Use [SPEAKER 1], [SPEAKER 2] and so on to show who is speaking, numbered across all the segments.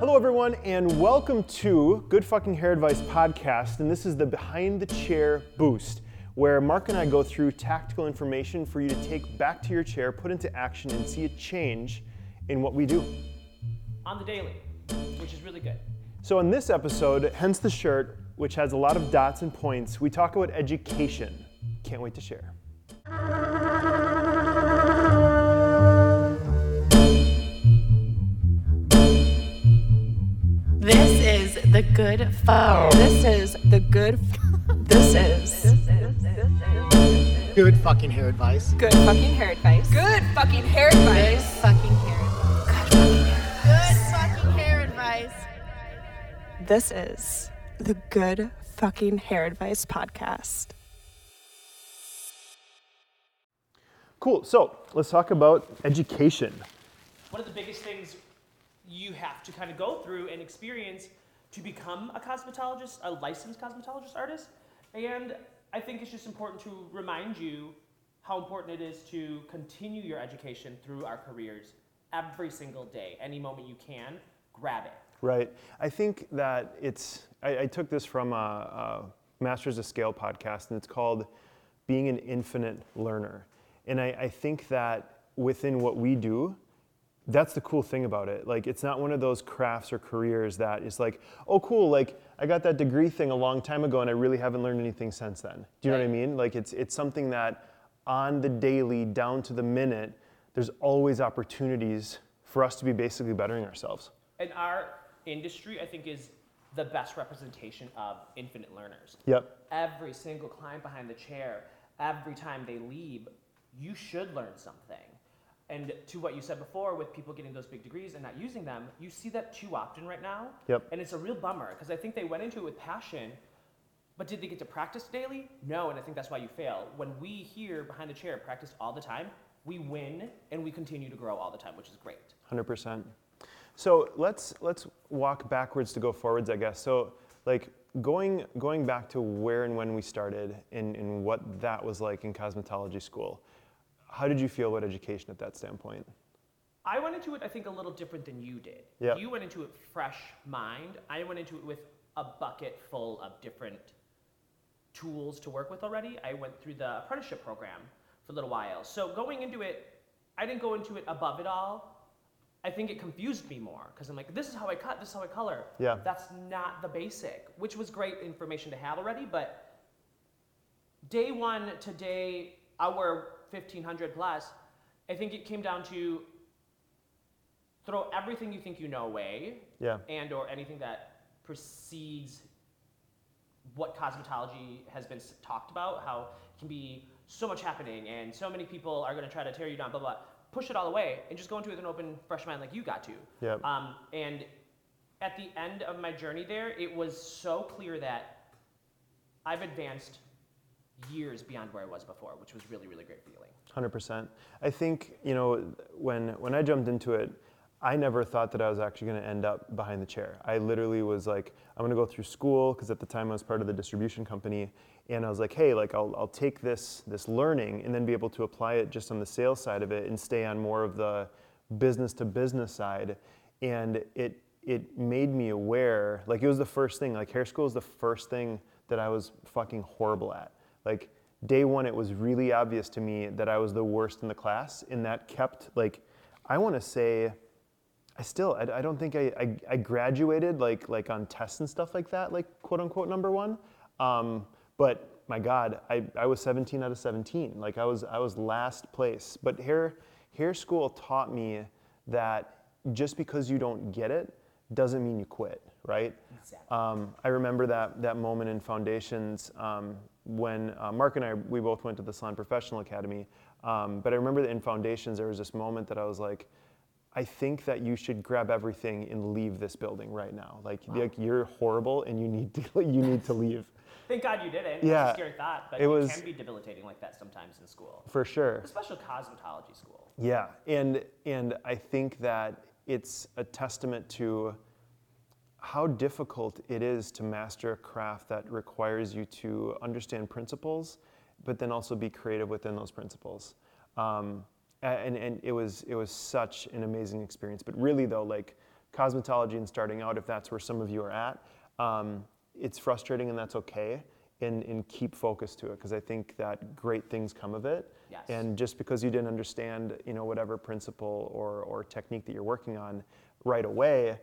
[SPEAKER 1] Hello, everyone, and welcome to Good Fucking Hair Advice podcast. And this is the Behind the Chair Boost, where Mark and I go through tactical information for you to take back to your chair, put into action, and see a change in what we do.
[SPEAKER 2] on the daily, which is really good.
[SPEAKER 1] So, in this episode, hence the shirt, which has a lot of dots and points, we talk about education. Can't wait to share.
[SPEAKER 3] This is the good phone. This is the good. This is
[SPEAKER 4] Good fucking hair advice.
[SPEAKER 3] good fucking hair advice. Good fucking hair advice. Good fucking hair. Good fucking hair advice. This is the good fucking hair advice podcast.
[SPEAKER 1] Cool. So, let's talk about education.
[SPEAKER 2] One of the biggest things you have to kind of go through and experience to become a cosmetologist, a licensed cosmetologist artist. And I think it's just important to remind you how important it is to continue your education through our careers every single day. Any moment you can, grab it.
[SPEAKER 1] Right. I think that it's, I, I took this from a, a Masters of Scale podcast, and it's called Being an Infinite Learner. And I, I think that within what we do, that's the cool thing about it. Like, it's not one of those crafts or careers that is like, oh, cool, like, I got that degree thing a long time ago and I really haven't learned anything since then. Do you know what I mean? Like, it's, it's something that on the daily, down to the minute, there's always opportunities for us to be basically bettering ourselves.
[SPEAKER 2] And our industry, I think, is the best representation of infinite learners.
[SPEAKER 1] Yep.
[SPEAKER 2] every single client behind the chair, every time they leave, you should learn something. And to what you said before with people getting those big degrees and not using them, you see that too often right now.
[SPEAKER 1] Yep.
[SPEAKER 2] And it's a real bummer because I think they went into it with passion, but did they get to practice daily? No, and I think that's why you fail. When we here behind the chair practice all the time, we win and we continue to grow all the time, which is great.
[SPEAKER 1] Hundred percent. So let's let's walk backwards to go forwards, I guess. So like going going back to where and when we started and, and what that was like in cosmetology school. How did you feel about education at that standpoint?
[SPEAKER 2] I went into it, I think, a little different than you did.
[SPEAKER 1] Yeah.
[SPEAKER 2] You went into it fresh mind. I went into it with a bucket full of different tools to work with already. I went through the apprenticeship program for a little while. So going into it, I didn't go into it above it all. I think it confused me more because I'm like, this is how I cut, this is how I color.
[SPEAKER 1] Yeah.
[SPEAKER 2] That's not the basic, which was great information to have already, but day one to day hour 1500 plus, I think it came down to throw everything you think you know away
[SPEAKER 1] Yeah.
[SPEAKER 2] and or anything that precedes what cosmetology has been talked about how it can be so much happening and so many people are going to try to tear you down blah blah push it all away and just go into it with an open fresh mind like you got to
[SPEAKER 1] Yeah.
[SPEAKER 2] um, and at the end of my journey there it was so clear that i've advanced years beyond where i was before which was really really great feeling
[SPEAKER 1] Hundred percent. I think you know when when I jumped into it, I never thought that I was actually going to end up behind the chair. I literally was like, I'm going to go through school because at the time I was part of the distribution company, and I was like, hey, like I'll I'll take this this learning and then be able to apply it just on the sales side of it and stay on more of the business to business side, and it it made me aware. Like it was the first thing. Like hair school is the first thing that I was fucking horrible at. Like day one, it was really obvious to me that I was the worst in the class, and that kept like, I want to say, I still, I, I don't think I, I, I graduated like like on tests and stuff like that, like quote unquote number one. Um, but my God, I, I was 17 out of 17. Like I was I was last place. But hair hair school taught me that just because you don't get it doesn't mean you quit, right?
[SPEAKER 2] Exactly.
[SPEAKER 1] Um, I remember that that moment in foundations um, when uh, Mark and I we both went to the Salon Professional Academy. Um, but I remember that in foundations there was this moment that I was like, I think that you should grab everything and leave this building right now. Like, like you're horrible and you need to you need to leave
[SPEAKER 2] thank god you didn't
[SPEAKER 1] Yeah.
[SPEAKER 2] scary thought but
[SPEAKER 1] It
[SPEAKER 2] it,
[SPEAKER 1] was-
[SPEAKER 2] can be debilitating like that sometimes in school
[SPEAKER 1] for sure.
[SPEAKER 2] especially cosmetology school
[SPEAKER 1] Yeah, and and I think that it's a testament to how difficult it is to master a craft that requires you to understand principles, but then also be creative within those principles. Um, and and it was it was such an amazing experience. But really though, like cosmetology and starting out, if that's where some of you are at, um, it's frustrating and that's okay. And, and keep focus to it because I think that great things come of it.
[SPEAKER 2] Yes.
[SPEAKER 1] And just because you didn't understand, you know, whatever principle or, or technique that you're working on right away,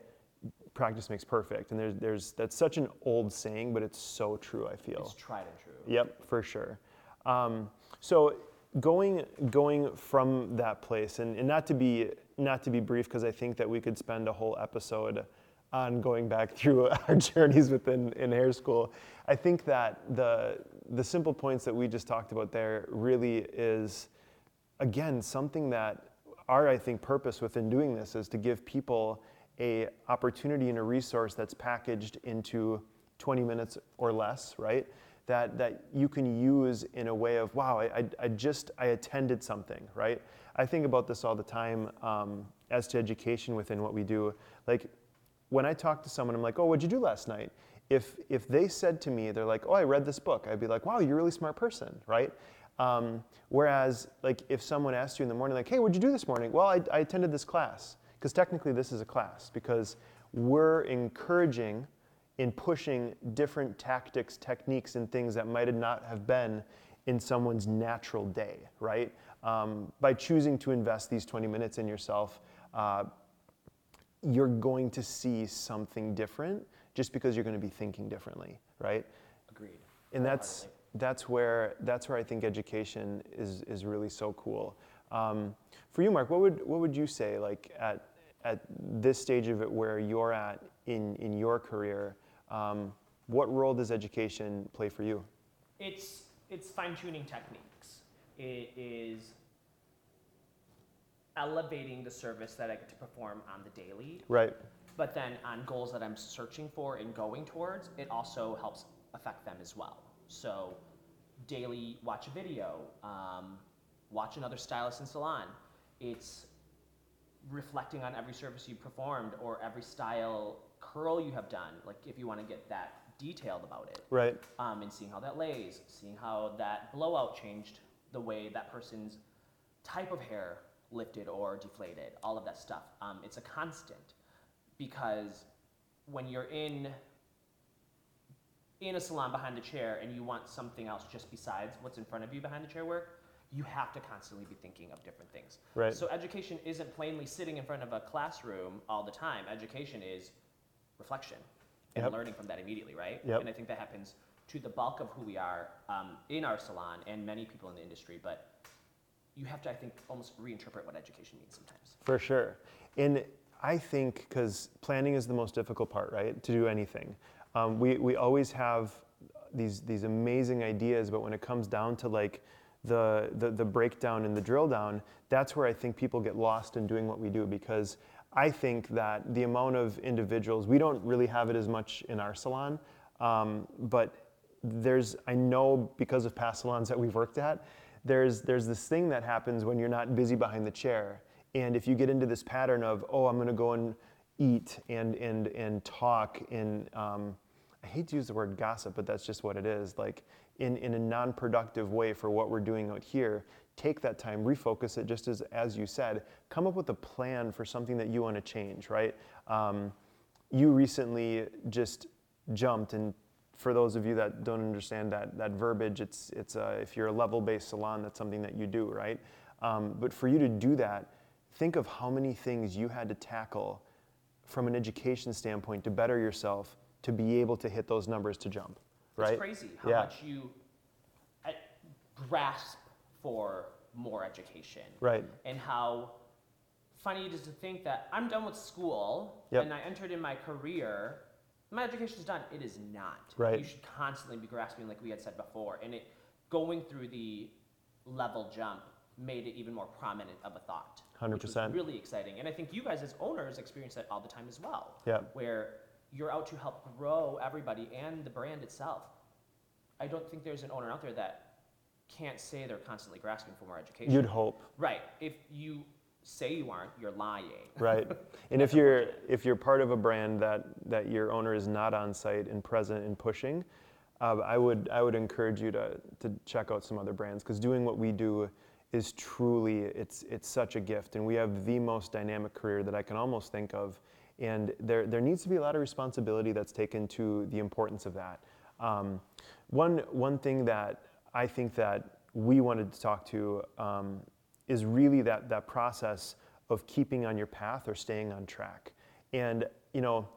[SPEAKER 1] practice makes perfect. And there's, there's that's such an old saying, but it's so true. I feel.
[SPEAKER 2] It's tried and true.
[SPEAKER 1] Yep, for sure. Um, so going going from that place, and, and not to be not to be brief, because I think that we could spend a whole episode on going back through our journeys within in hair school. I think that the the simple points that we just talked about there really is again something that our I think purpose within doing this is to give people a opportunity and a resource that's packaged into 20 minutes or less, right? That, that you can use in a way of, wow, I, I, just, I attended something, right? I think about this all the time um, as to education within what we do. Like when I talk to someone, I'm like, oh, what'd you do last night? If, if they said to me, they're like, oh, I read this book, I'd be like, wow, you're a really smart person, right? Um, whereas, like, if someone asked you in the morning, like, hey, what'd you do this morning? Well, I, I attended this class because technically this is a class because we're encouraging in pushing different tactics, techniques, and things that might not have been in someone's natural day, right? Um, by choosing to invest these 20 minutes in yourself, uh, you're going to see something different just because you're going to be thinking differently, right?
[SPEAKER 2] Agreed.
[SPEAKER 1] And that's that's where that's where I think education is is really so cool. Um, for you, Mark, what would what would you say like at at this stage of it where you're at in, in your career, um, what role does education play for you?
[SPEAKER 2] It's it's fine tuning techniques. It is elevating the service that I get to perform on the daily.
[SPEAKER 1] Right.
[SPEAKER 2] But then on goals that I'm searching for and going towards, it also helps affect them as well. So daily watch a video, um, watch another stylist in salon. It's reflecting on every service you performed or every style curl you have done, like if you want to get that detailed about it.
[SPEAKER 1] Right.
[SPEAKER 2] Um, and seeing how that lays, seeing how that blowout changed the way that person's type of hair lifted or deflated, all of that stuff. Um, it's a constant because when you're in in a salon behind a chair and you want something else just besides what's in front of you behind the chair work, you have to constantly be thinking of different things.
[SPEAKER 1] Right.
[SPEAKER 2] So education isn't plainly sitting in front of a classroom all the time. Education is reflection and
[SPEAKER 1] Yep.
[SPEAKER 2] learning from that immediately, right?
[SPEAKER 1] Yep.
[SPEAKER 2] And I think that happens to the bulk of who we are um, in our salon and many people in the industry. But you have to, I think, almost reinterpret what education means sometimes.
[SPEAKER 1] For sure. And I think because planning is the most difficult part, right? To do anything. Um, we, we always have these, these amazing ideas, but when it comes down to like the, the, the breakdown and the drill down, that's where I think people get lost in doing what we do because I think that the amount of individuals, we don't really have it as much in our salon, um, but there's, I know because of past salons that we've worked at, there's, there's this thing that happens when you're not busy behind the chair. And if you get into this pattern of, oh, I'm gonna go and eat and, and, and talk and, um, I hate to use the word gossip, but that's just what it is. Like in, in a non-productive way for what we're doing out here, take that time, refocus it, just as, as you said, come up with a plan for something that you want to change, right? Um, you recently just jumped, and for those of you that don't understand that, that verbiage, it's, it's if you're a level-based salon, that's something that you do, right? Um, but for you to do that, think of how many things you had to tackle from an education standpoint to better yourself to be able to hit those numbers to jump, right?
[SPEAKER 2] It's crazy how
[SPEAKER 1] Yeah.
[SPEAKER 2] much you uh, grasp for more education.
[SPEAKER 1] Right.
[SPEAKER 2] And how funny it is to think that I'm done with school
[SPEAKER 1] Yep.
[SPEAKER 2] and I entered in my career. My education is done. It is not.
[SPEAKER 1] Right.
[SPEAKER 2] You should constantly be grasping, like we had said before, and it going through the level jump made it even more prominent of a thought. Was
[SPEAKER 1] 100%.
[SPEAKER 2] really exciting, and I think you guys as owners experience that all the time as well.
[SPEAKER 1] Yep.
[SPEAKER 2] Where you're out to help grow everybody and the brand itself. I don't think there's an owner out there that can't say they're constantly grasping for more education.
[SPEAKER 1] You'd hope,
[SPEAKER 2] Right. If you say you aren't, you're lying.
[SPEAKER 1] right? And if you're if you're part of a brand that that your owner is not on site and present and pushing, uh, I would I would encourage you to to check out some other brands because doing what we do is truly it's it's such a gift and we have the most dynamic career that I can almost think of And there, there needs to be a lot of responsibility that's taken to the importance of that. Um, one, one thing that I think that we wanted to talk to um, is really that, that process of keeping on your path or staying on track. And, you know,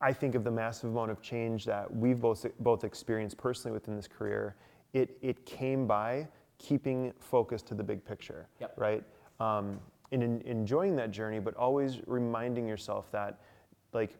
[SPEAKER 1] I think of the massive amount of change that we've both, both experienced personally within this career. It, it came by keeping focus to the big picture,
[SPEAKER 2] Yep.
[SPEAKER 1] right? Um, and in, enjoying that journey, but always reminding yourself that, like,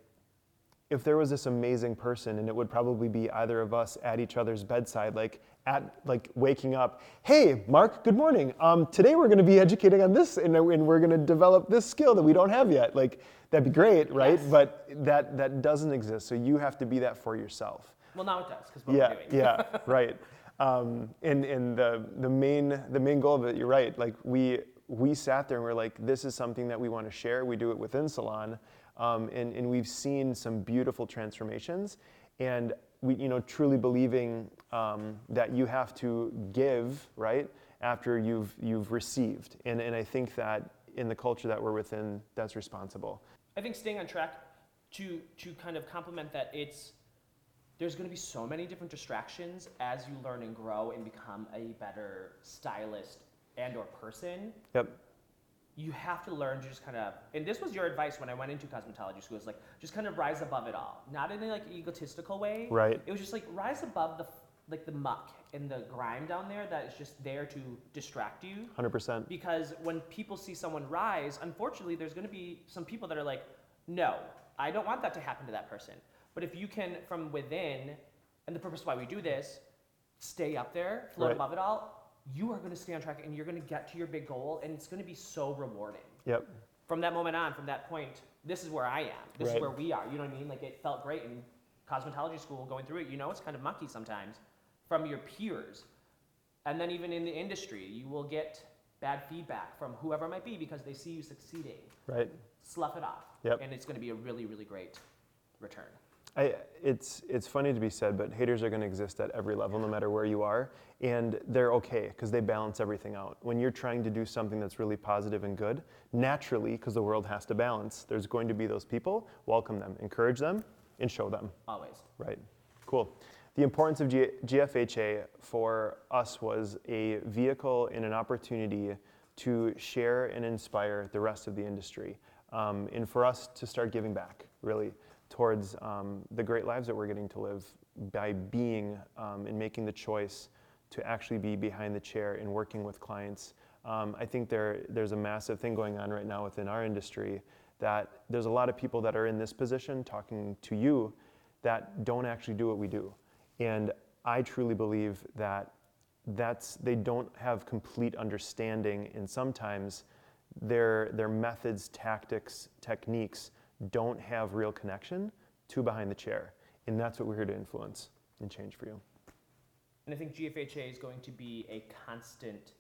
[SPEAKER 1] if there was this amazing person, and it would probably be either of us at each other's bedside, like at like waking up, hey, Mark, good morning. Um, today we're going to be educating on this, and, and we're going to develop this skill that we don't have yet. Like that'd be great, right?
[SPEAKER 2] Yes.
[SPEAKER 1] But that that doesn't exist. So you have to be that for yourself.
[SPEAKER 2] Well, now it does because
[SPEAKER 1] Yeah,
[SPEAKER 2] we're doing.
[SPEAKER 1] yeah, right. Um, and and the the main the main goal of it, you're right. Like we we sat there and we're like, this is something that we want to share. We do it within Salon, um, and and we've seen some beautiful transformations, and we you know truly believing um, that you have to give right after you've you've received, and and I think that in the culture that we're within, that's responsible.
[SPEAKER 2] I think staying on track to to kind of complement that it's there's going to be so many different distractions as you learn and grow and become a better stylist and or person.
[SPEAKER 1] Yep.
[SPEAKER 2] You have to learn to just kind of and this was your advice when I went into cosmetology school is like just kind of rise above it all. Not in a like egotistical way.
[SPEAKER 1] Right.
[SPEAKER 2] It was just like rise above the like the muck and the grime down there that is just there to distract you
[SPEAKER 1] Hundred percent.
[SPEAKER 2] because when people see someone rise, unfortunately, there's going to be some people that are like, no, I don't want that to happen to that person. But if you can, from within, and the purpose why we do this, stay up there, float
[SPEAKER 1] Right.
[SPEAKER 2] above it all, you are going to stay on track and you're going to get to your big goal, and it's going to be so rewarding.
[SPEAKER 1] Yep.
[SPEAKER 2] From that moment on, from that point, this is where I am. This
[SPEAKER 1] Right.
[SPEAKER 2] is where we are. You know what I mean? Like it felt great in cosmetology school going through it. You know, it's kind of mucky sometimes from your peers. And then even in the industry, you will get bad feedback from whoever it might be because they see you succeeding.
[SPEAKER 1] Right.
[SPEAKER 2] Slough it off.
[SPEAKER 1] Yep.
[SPEAKER 2] And it's going to be a really, really great return.
[SPEAKER 1] I, it's, it's funny to be said, but haters are going to exist at every level, no matter where you are. And they're okay because they balance everything out. When you're trying to do something that's really positive and good, naturally, because the world has to balance, there's going to be those people. Welcome them, encourage them, and show them.
[SPEAKER 2] Always.
[SPEAKER 1] Right. Cool. The importance of G- GFHA for us was a vehicle and an opportunity to share and inspire the rest of the industry, um, and for us to start giving back, really, towards um, the great lives that we're getting to live by being um, and making the choice to actually be behind the chair and working with clients. Um, I think there, there's a massive thing going on right now within our industry that there's a lot of people that are in this position talking to you that don't actually do what we do. And I truly believe that that's they don't have complete understanding and sometimes their their methods, tactics, techniques don't have real connection to behind the chair. And that's what we're here to influence and change for you.
[SPEAKER 2] And I think GFHA is going to be a constant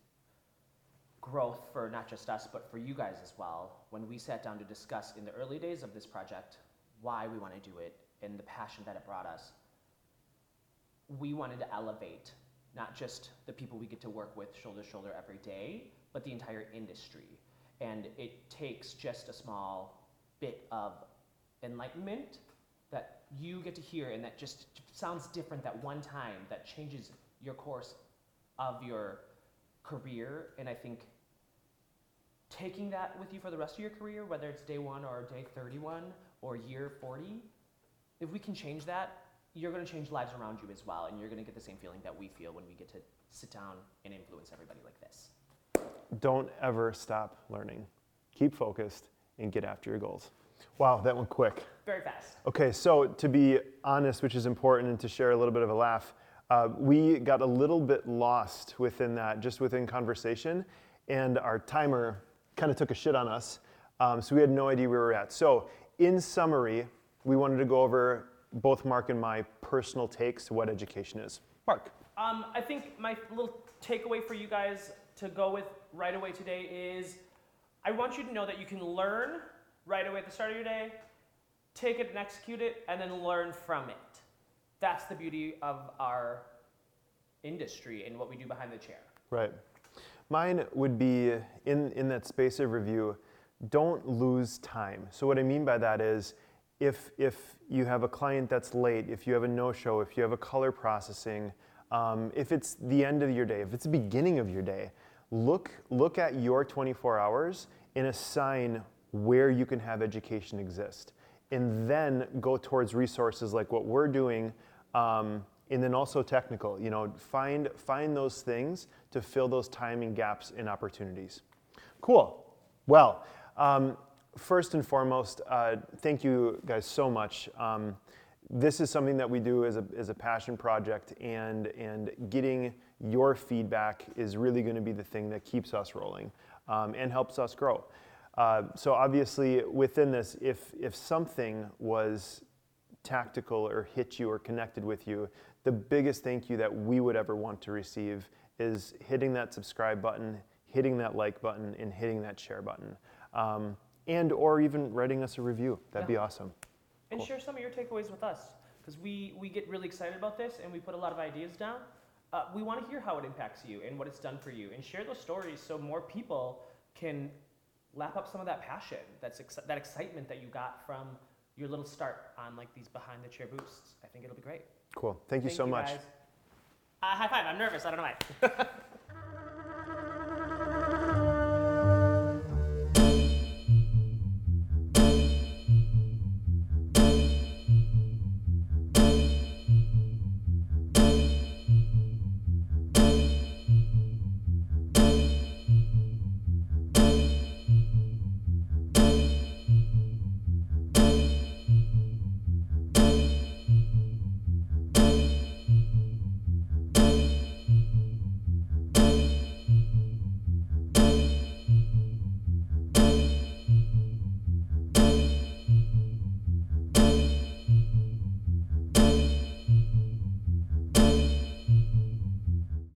[SPEAKER 2] growth for not just us, but for you guys as well. When we sat down to discuss in the early days of this project why we want to do it and the passion that it brought us, we wanted to elevate not just the people we get to work with shoulder to shoulder every day, but the entire industry. And it takes just a small bit of enlightenment that you get to hear and that just sounds different that one time that changes your course of your career. And I think taking that with you for the rest of your career, whether it's day one or day 31 or year 40, if we can change that, you're going to change lives around you as well. And you're going to get the same feeling that we feel when we get to sit down and influence everybody like this.
[SPEAKER 1] Don't ever stop learning. Keep focused and get after your goals. Wow, that went quick.
[SPEAKER 2] Very fast.
[SPEAKER 1] Okay, so to be honest, which is important, and to share a little bit of a laugh, uh, we got a little bit lost within that, just within conversation, and our timer kind of took a shit on us. Um, so we had no idea where we were at. So, in summary, we wanted to go over both Mark and my personal takes to what education is. Mark.
[SPEAKER 2] Um, I think my little takeaway for you guys to go with right away today is I want you to know that you can learn right away at the start of your day, take it and execute it, and then learn from it. That's the beauty of our industry and what we do behind the chair.
[SPEAKER 1] Right. Mine would be in, in that space of review don't lose time. So what I mean by that is if if you have a client that's late, if you have a no-show, if you have a color processing, um, if it's the end of your day, if it's the beginning of your day, look look at your 24 hours and assign where you can have education exist, and then go towards resources like what we're doing. Um, and then also technical, you know, find find those things to fill those timing gaps and opportunities. Cool. Well, um, first and foremost, uh, thank you guys so much. Um, this is something that we do as a, as a passion project, and, and getting your feedback is really going to be the thing that keeps us rolling um, and helps us grow. Uh, so, obviously, within this, if, if something was tactical or hit you or connected with you, the biggest thank you that we would ever want to receive is hitting that subscribe button, hitting that like button, and hitting that share button. Um, and or even writing us a review. That'd be awesome.
[SPEAKER 2] And
[SPEAKER 1] Cool.
[SPEAKER 2] share some of your takeaways with us because we, we get really excited about this and we put a lot of ideas down. Uh, we want to hear how it impacts you and what it's done for you and share those stories so more people can lap up some of that passion, that's exci- that excitement that you got from your little start on like these behind the chair boosts. I think it'll be great.
[SPEAKER 1] Cool. Thank you
[SPEAKER 2] Thank
[SPEAKER 1] so much.
[SPEAKER 2] guys. Uh, high five. I'm nervous. I don't know why.